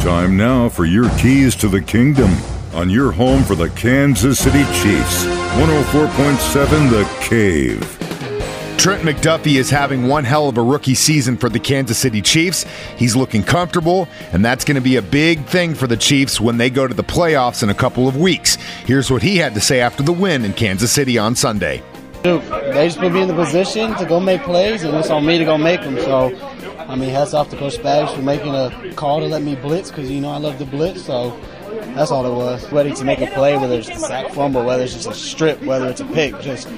Time now for your keys to the kingdom on your home for the Kansas City Chiefs. 104.7 The Cave. Trent McDuffie is having one hell of a rookie season for the Kansas City Chiefs. He's looking comfortable, and that's going to be a big thing for the Chiefs when they go to the playoffs in a couple of weeks. Here's what he had to say after the win in Kansas City on Sunday. They just put me in the position to go make plays, and it's on me to go make them. So, I mean, hats off to Coach Spags for making a call to let me blitz because, you know, I love to blitz. So, that's all it was. Ready to make a play, whether it's a sack fumble, whether it's just a strip, whether it's a pick. Just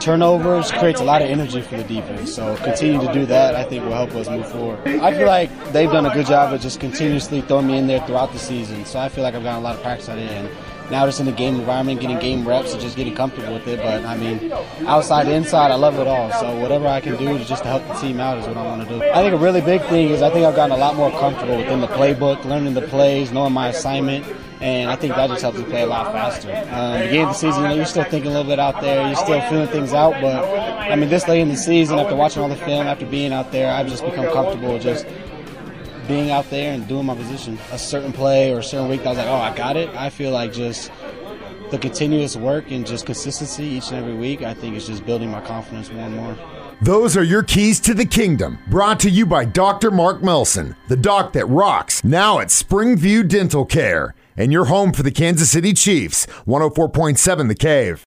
turnovers creates a lot of energy for the defense. So continue to do that, I think, will help us move forward. I feel like they've done a good job of just continuously throwing me in there throughout the season. So I feel like I've gotten a lot of practice out of it. Now just in the game environment, getting game reps and just getting comfortable with it. But I mean, outside, inside, I love it all. So whatever I can do to just to help the team out is what I want to do. I think a really big thing is I think I've gotten a lot more comfortable within the playbook, learning the plays, knowing my assignment. And I think that just helps me play a lot faster. Um, beginning of the season, you know, you're still thinking a little bit out there. You're still feeling things out. But, I mean, this late in the season, after watching all the film, after being out there, I've just become comfortable just being out there and doing my position. A certain play or a certain week, I was like, oh, I got it. I feel like just the continuous work and just consistency each and every week, I think is just building my confidence more and more. Those are your keys to the kingdom. Brought to you by Dr. Mark Melson, the doc that rocks, now at Springview Dental Care, and your home for the Kansas City Chiefs, 104.7 The Cave.